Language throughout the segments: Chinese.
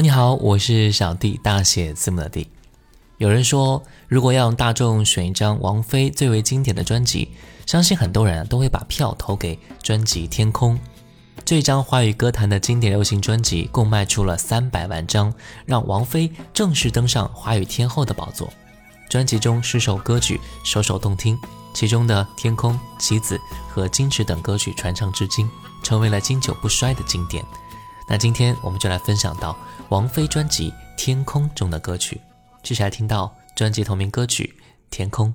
你好，我是小 D，大写字母的 D。有人说，如果让大众选一张王菲最为经典的专辑，相信很多人都会把票投给专辑《天空》。这张华语歌坛的经典流行专辑，共卖出了三百万张，让王菲正式登上华语天后的宝座。专辑中十首歌曲，首首动听，其中的《天空》、《棋子》和《矜持》等歌曲传唱至今，成为了经久不衰的经典。那今天我们就来分享到。王菲专辑《天空》中的歌曲。接下来听到专辑同名歌曲《天空》。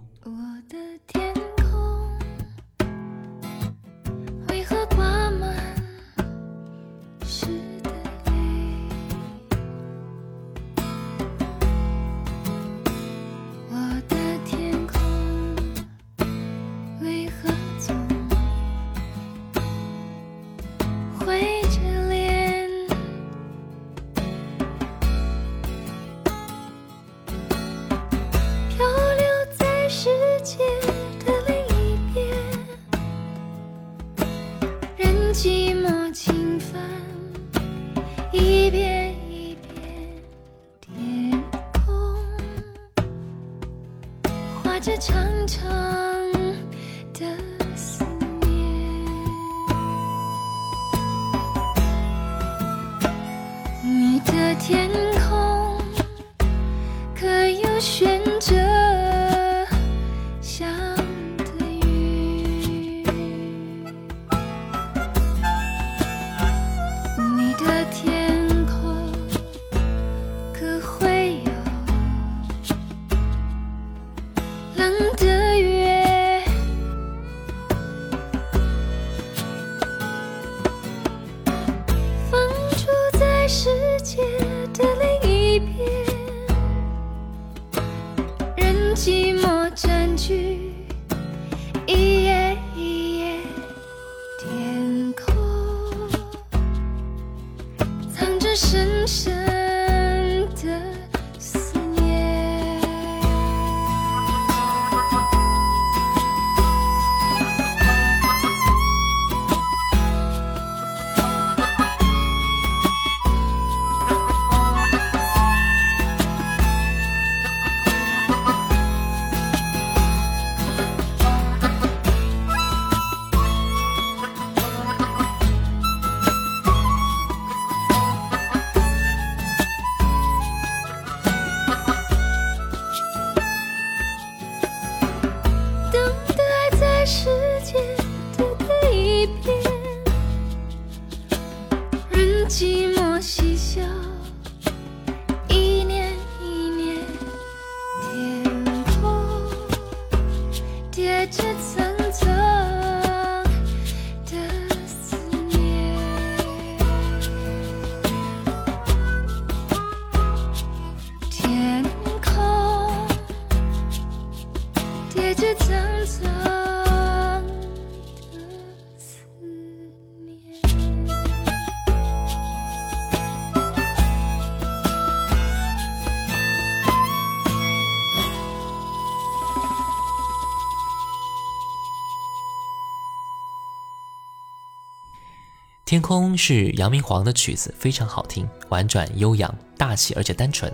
空是杨明皇的曲子，非常好听，婉转悠扬、大气而且单纯，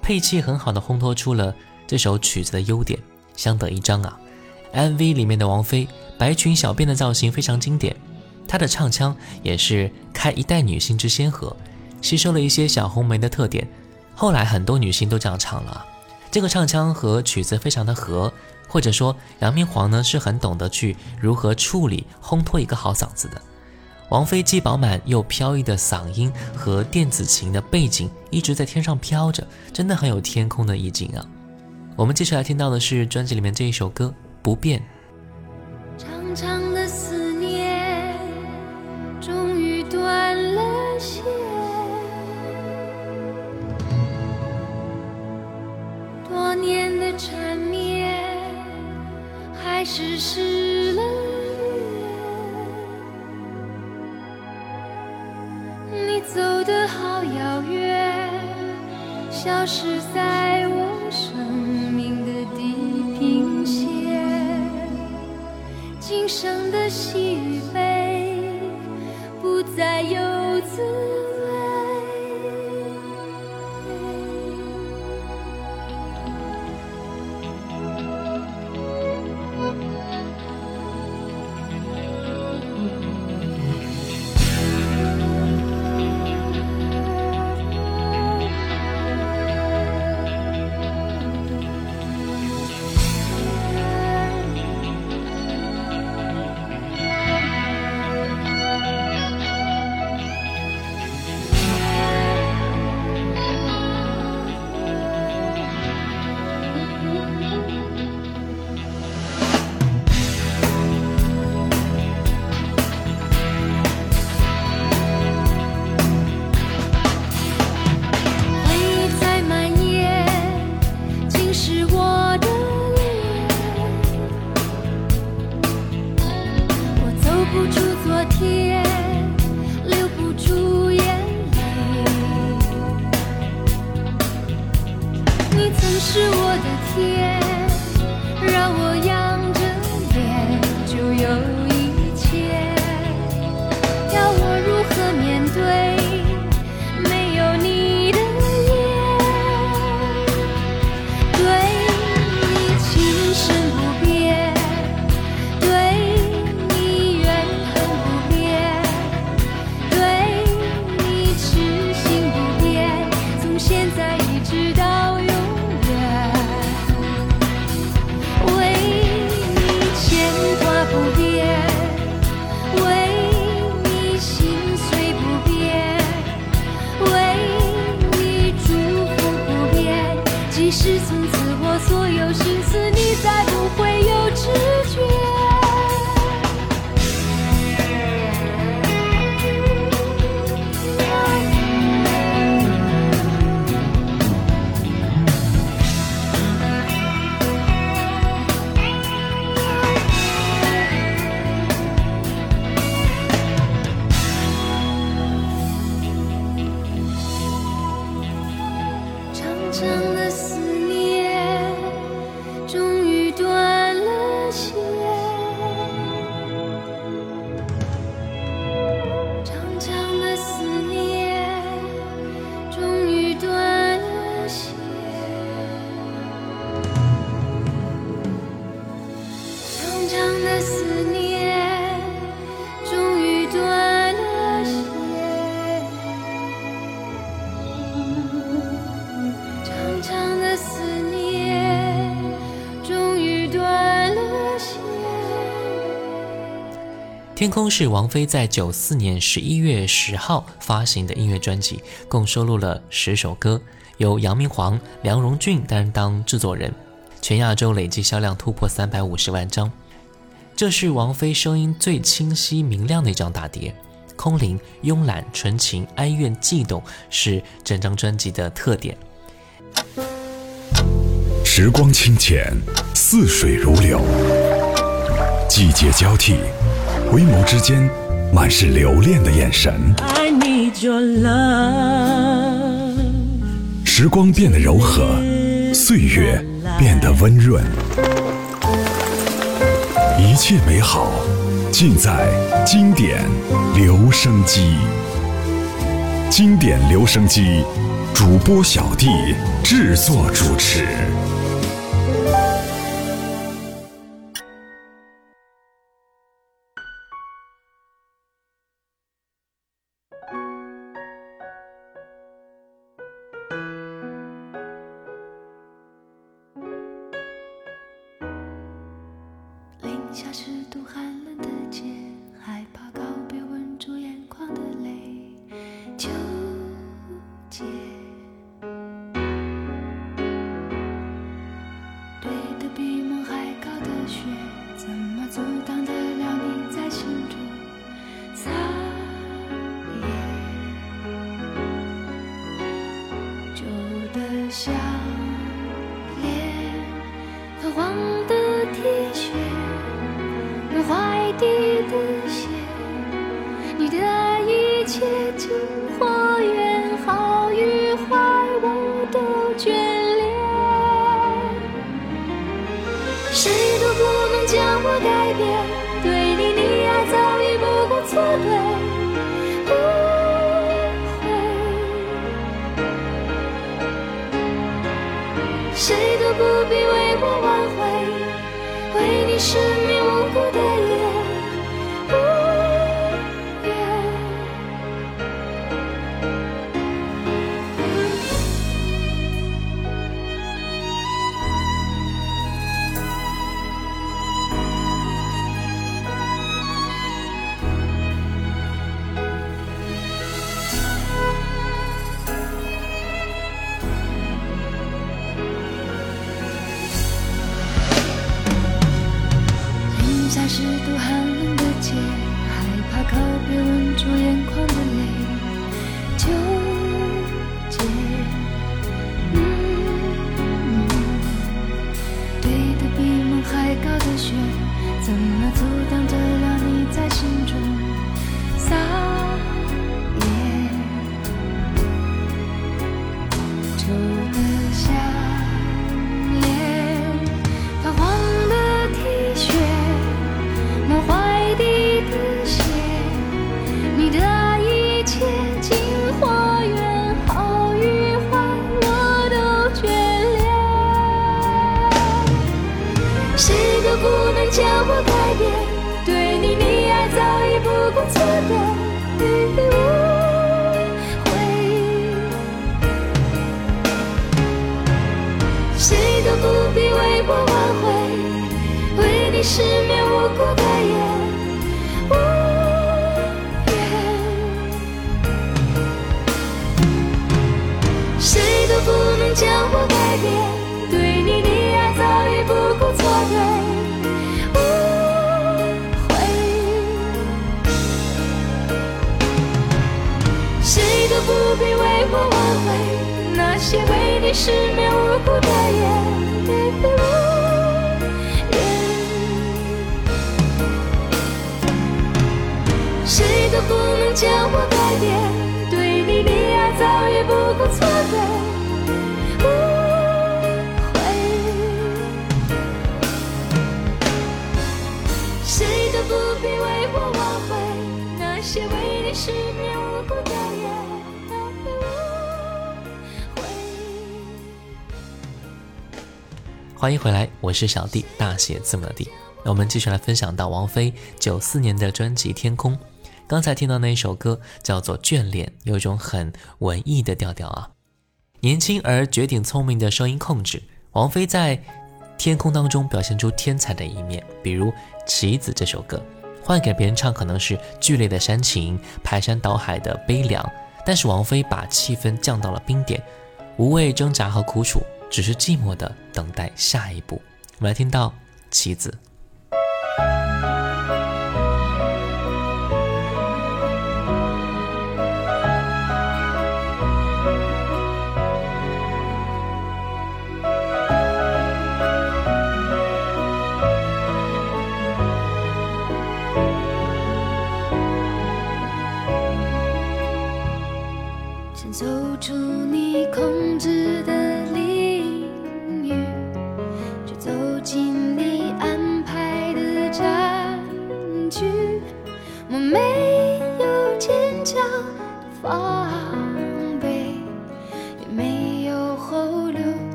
配器很好的烘托出了这首曲子的优点，相得益彰啊。MV 里面的王菲白裙小辫的造型非常经典，她的唱腔也是开一代女星之先河，吸收了一些小红梅的特点，后来很多女星都这样唱了。这个唱腔和曲子非常的合，或者说杨明皇呢是很懂得去如何处理烘托一个好嗓子的。王菲既饱满又飘逸的嗓音和电子琴的背景一直在天上飘着，真的很有天空的意境啊。我们接下来听到的是专辑里面这一首歌《不变》。长的思念，终于断了线。长长的思念，终于断了线。天空是王菲在九四年十一月十号发行的音乐专辑，共收录了十首歌，由杨明煌、梁荣俊担当制作人，全亚洲累计销量突破三百五十万张。这是王菲声音最清晰明亮的一张大碟，空灵、慵懒、纯情、哀怨、悸动是整张专辑的特点。时光清浅，似水如流；季节交替，回眸之间满是留恋的眼神。I need your love. 时光变得柔和，岁月变得温润，一切美好尽在经典留声机。经典留声机，主播小弟制作主持。已变。对你的爱早已不顾错对，无悔。谁都不必为我挽回，那些为你失眠无辜的眼，baby 无缘。谁都不能将我改变，欢迎回来，我是小弟，大写字母的弟。那我们继续来分享到王菲九四年的专辑《天空》。刚才听到那一首歌叫做《眷恋》，有一种很文艺的调调啊。年轻而绝顶聪明的声音控制，王菲在《天空》当中表现出天才的一面。比如《棋子》这首歌，换给别人唱可能是剧烈的煽情、排山倒海的悲凉，但是王菲把气氛降到了冰点，无谓挣扎和苦楚，只是寂寞的等待下一步。我们来听到《棋子》。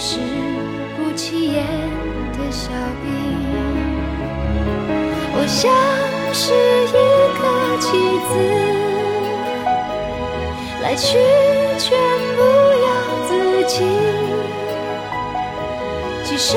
是不起眼的小兵。我像是一颗棋子，来去全不由自己，几手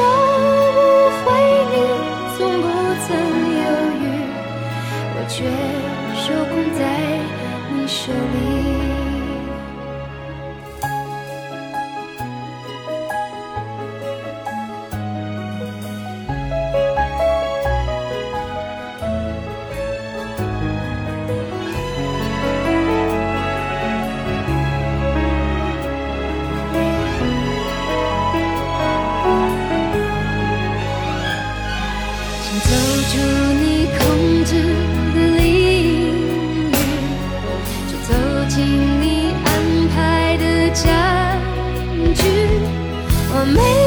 我没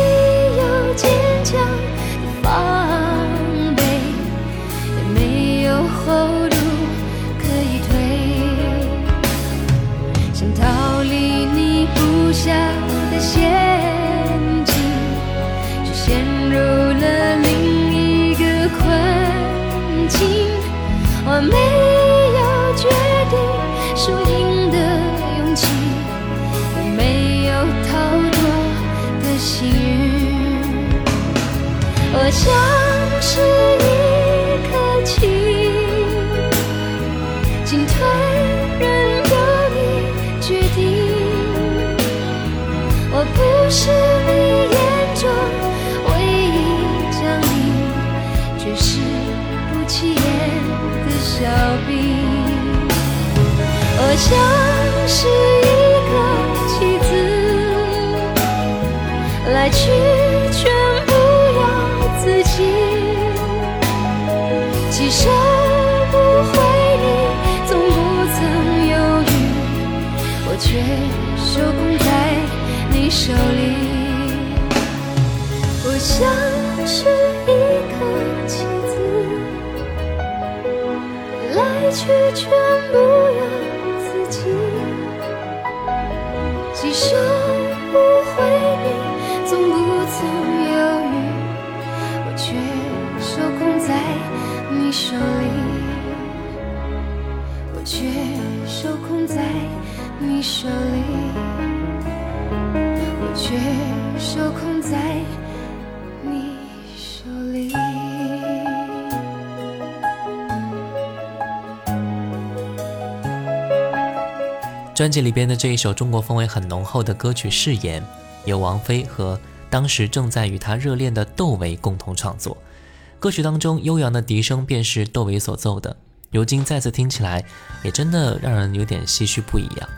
我像是一个棋子，来去全不由自己。几手不回忆，从不曾犹豫，我却手控在你手里，我却手控在你手里，我却手控在专辑里边的这一首中国风味很浓厚的歌曲《誓言》，由王菲和当时正在与她热恋的窦唯共同创作。歌曲当中悠扬的笛声便是窦唯所奏的，如今再次听起来，也真的让人有点唏嘘不已啊。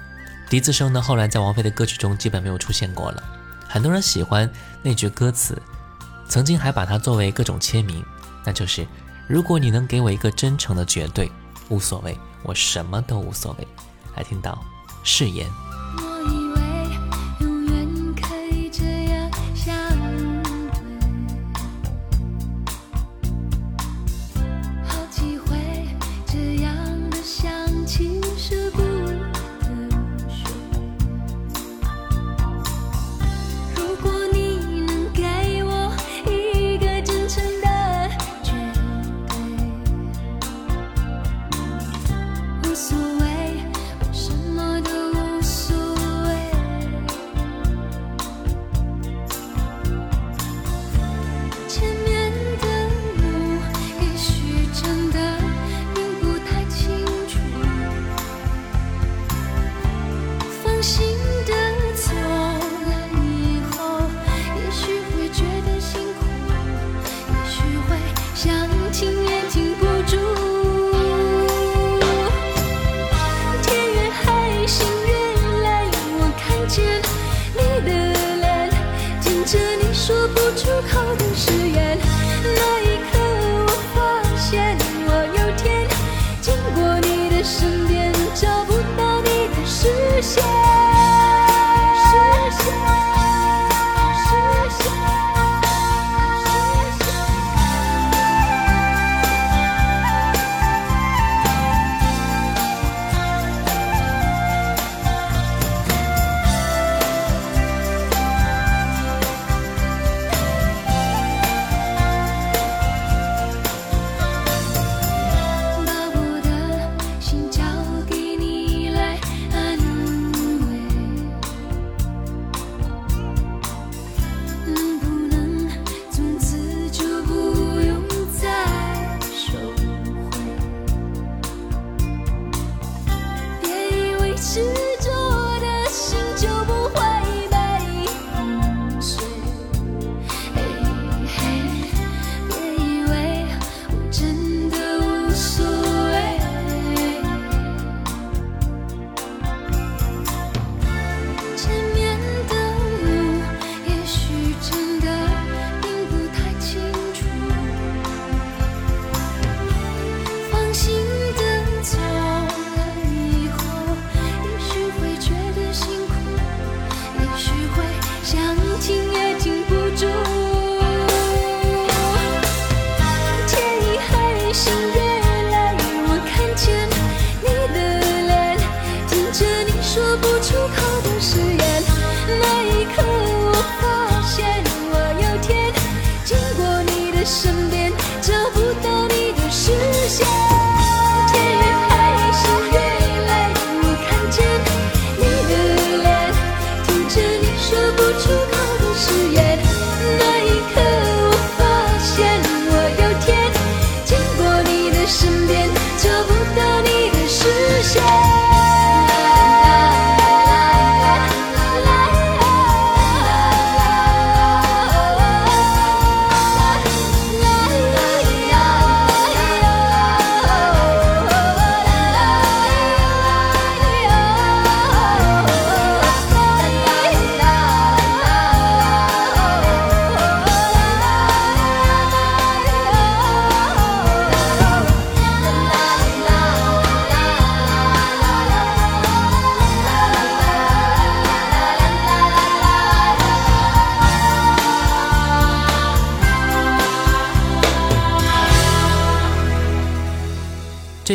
笛子声呢，后来在王菲的歌曲中基本没有出现过了。很多人喜欢那句歌词，曾经还把它作为各种签名，那就是“如果你能给我一个真诚的绝对，无所谓，我什么都无所谓。”来听到誓言。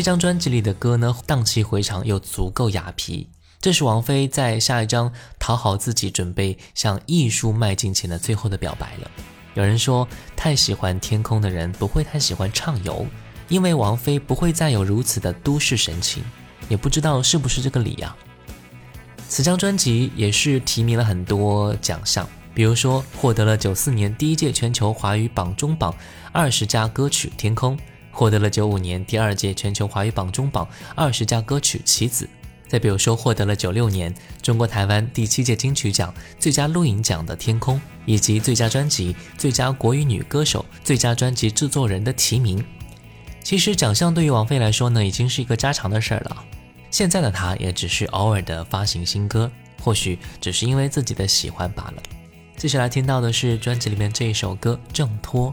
这张专辑里的歌呢，荡气回肠又足够雅痞。这是王菲在下一张讨好自己，准备向艺术迈进前的最后的表白了。有人说，太喜欢天空的人不会太喜欢畅游，因为王菲不会再有如此的都市神情。也不知道是不是这个理呀。此张专辑也是提名了很多奖项，比如说获得了九四年第一届全球华语榜中榜二十佳歌曲《天空》，获得了九五年第二届全球华语榜中榜二十佳歌曲《棋子》。再比如说，获得了九六年中国台湾第七届金曲奖最佳录影奖的《天空》，以及最佳专辑、最佳国语女歌手、最佳专辑制作人的提名。其实奖项对于王菲来说呢，已经是一个家常的事儿了。现在的她也只是偶尔的发行新歌，或许只是因为自己的喜欢罢了。接下来听到的是专辑里面这一首歌《挣脱》。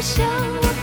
想我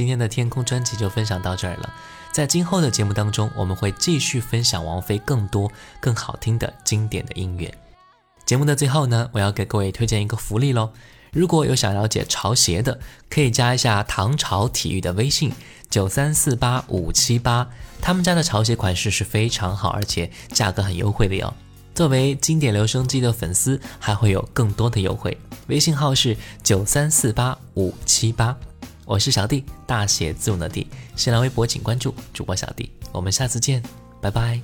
今天的天空专辑就分享到这儿了。在今后的节目当中，我们会继续分享王菲更多更好听的经典的音乐。节目的最后呢，我要给各位推荐一个福利喽。如果有想了解潮鞋的，可以加一下唐朝体育的微信九三四八五七八，他们家的潮鞋款式是非常好，而且价格很优惠的哟。作为经典留声机的粉丝，还会有更多的优惠。微信号是九三四八五七八。我是小弟，大写字母的弟。新浪微博请关注主播小弟，我们下次见，拜拜。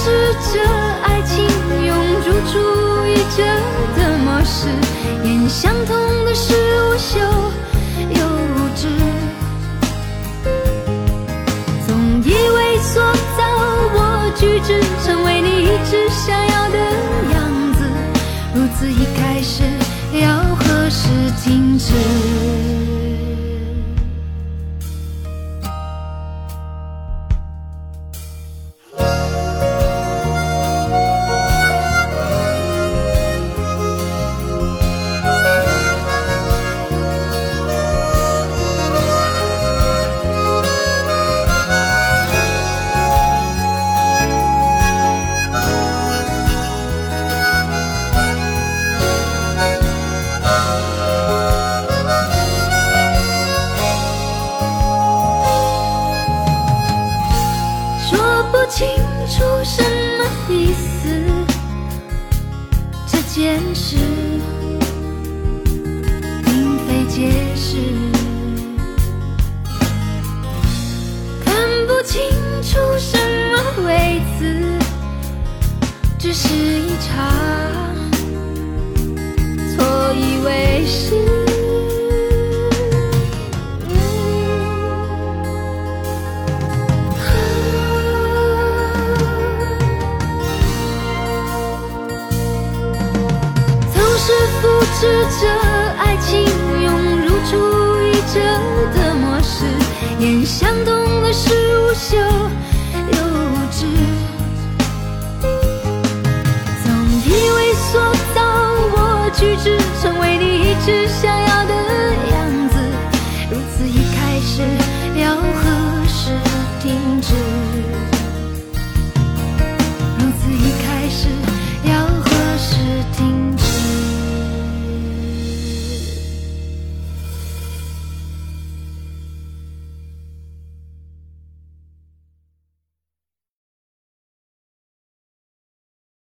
是这爱情永驻驻意着的模式也相同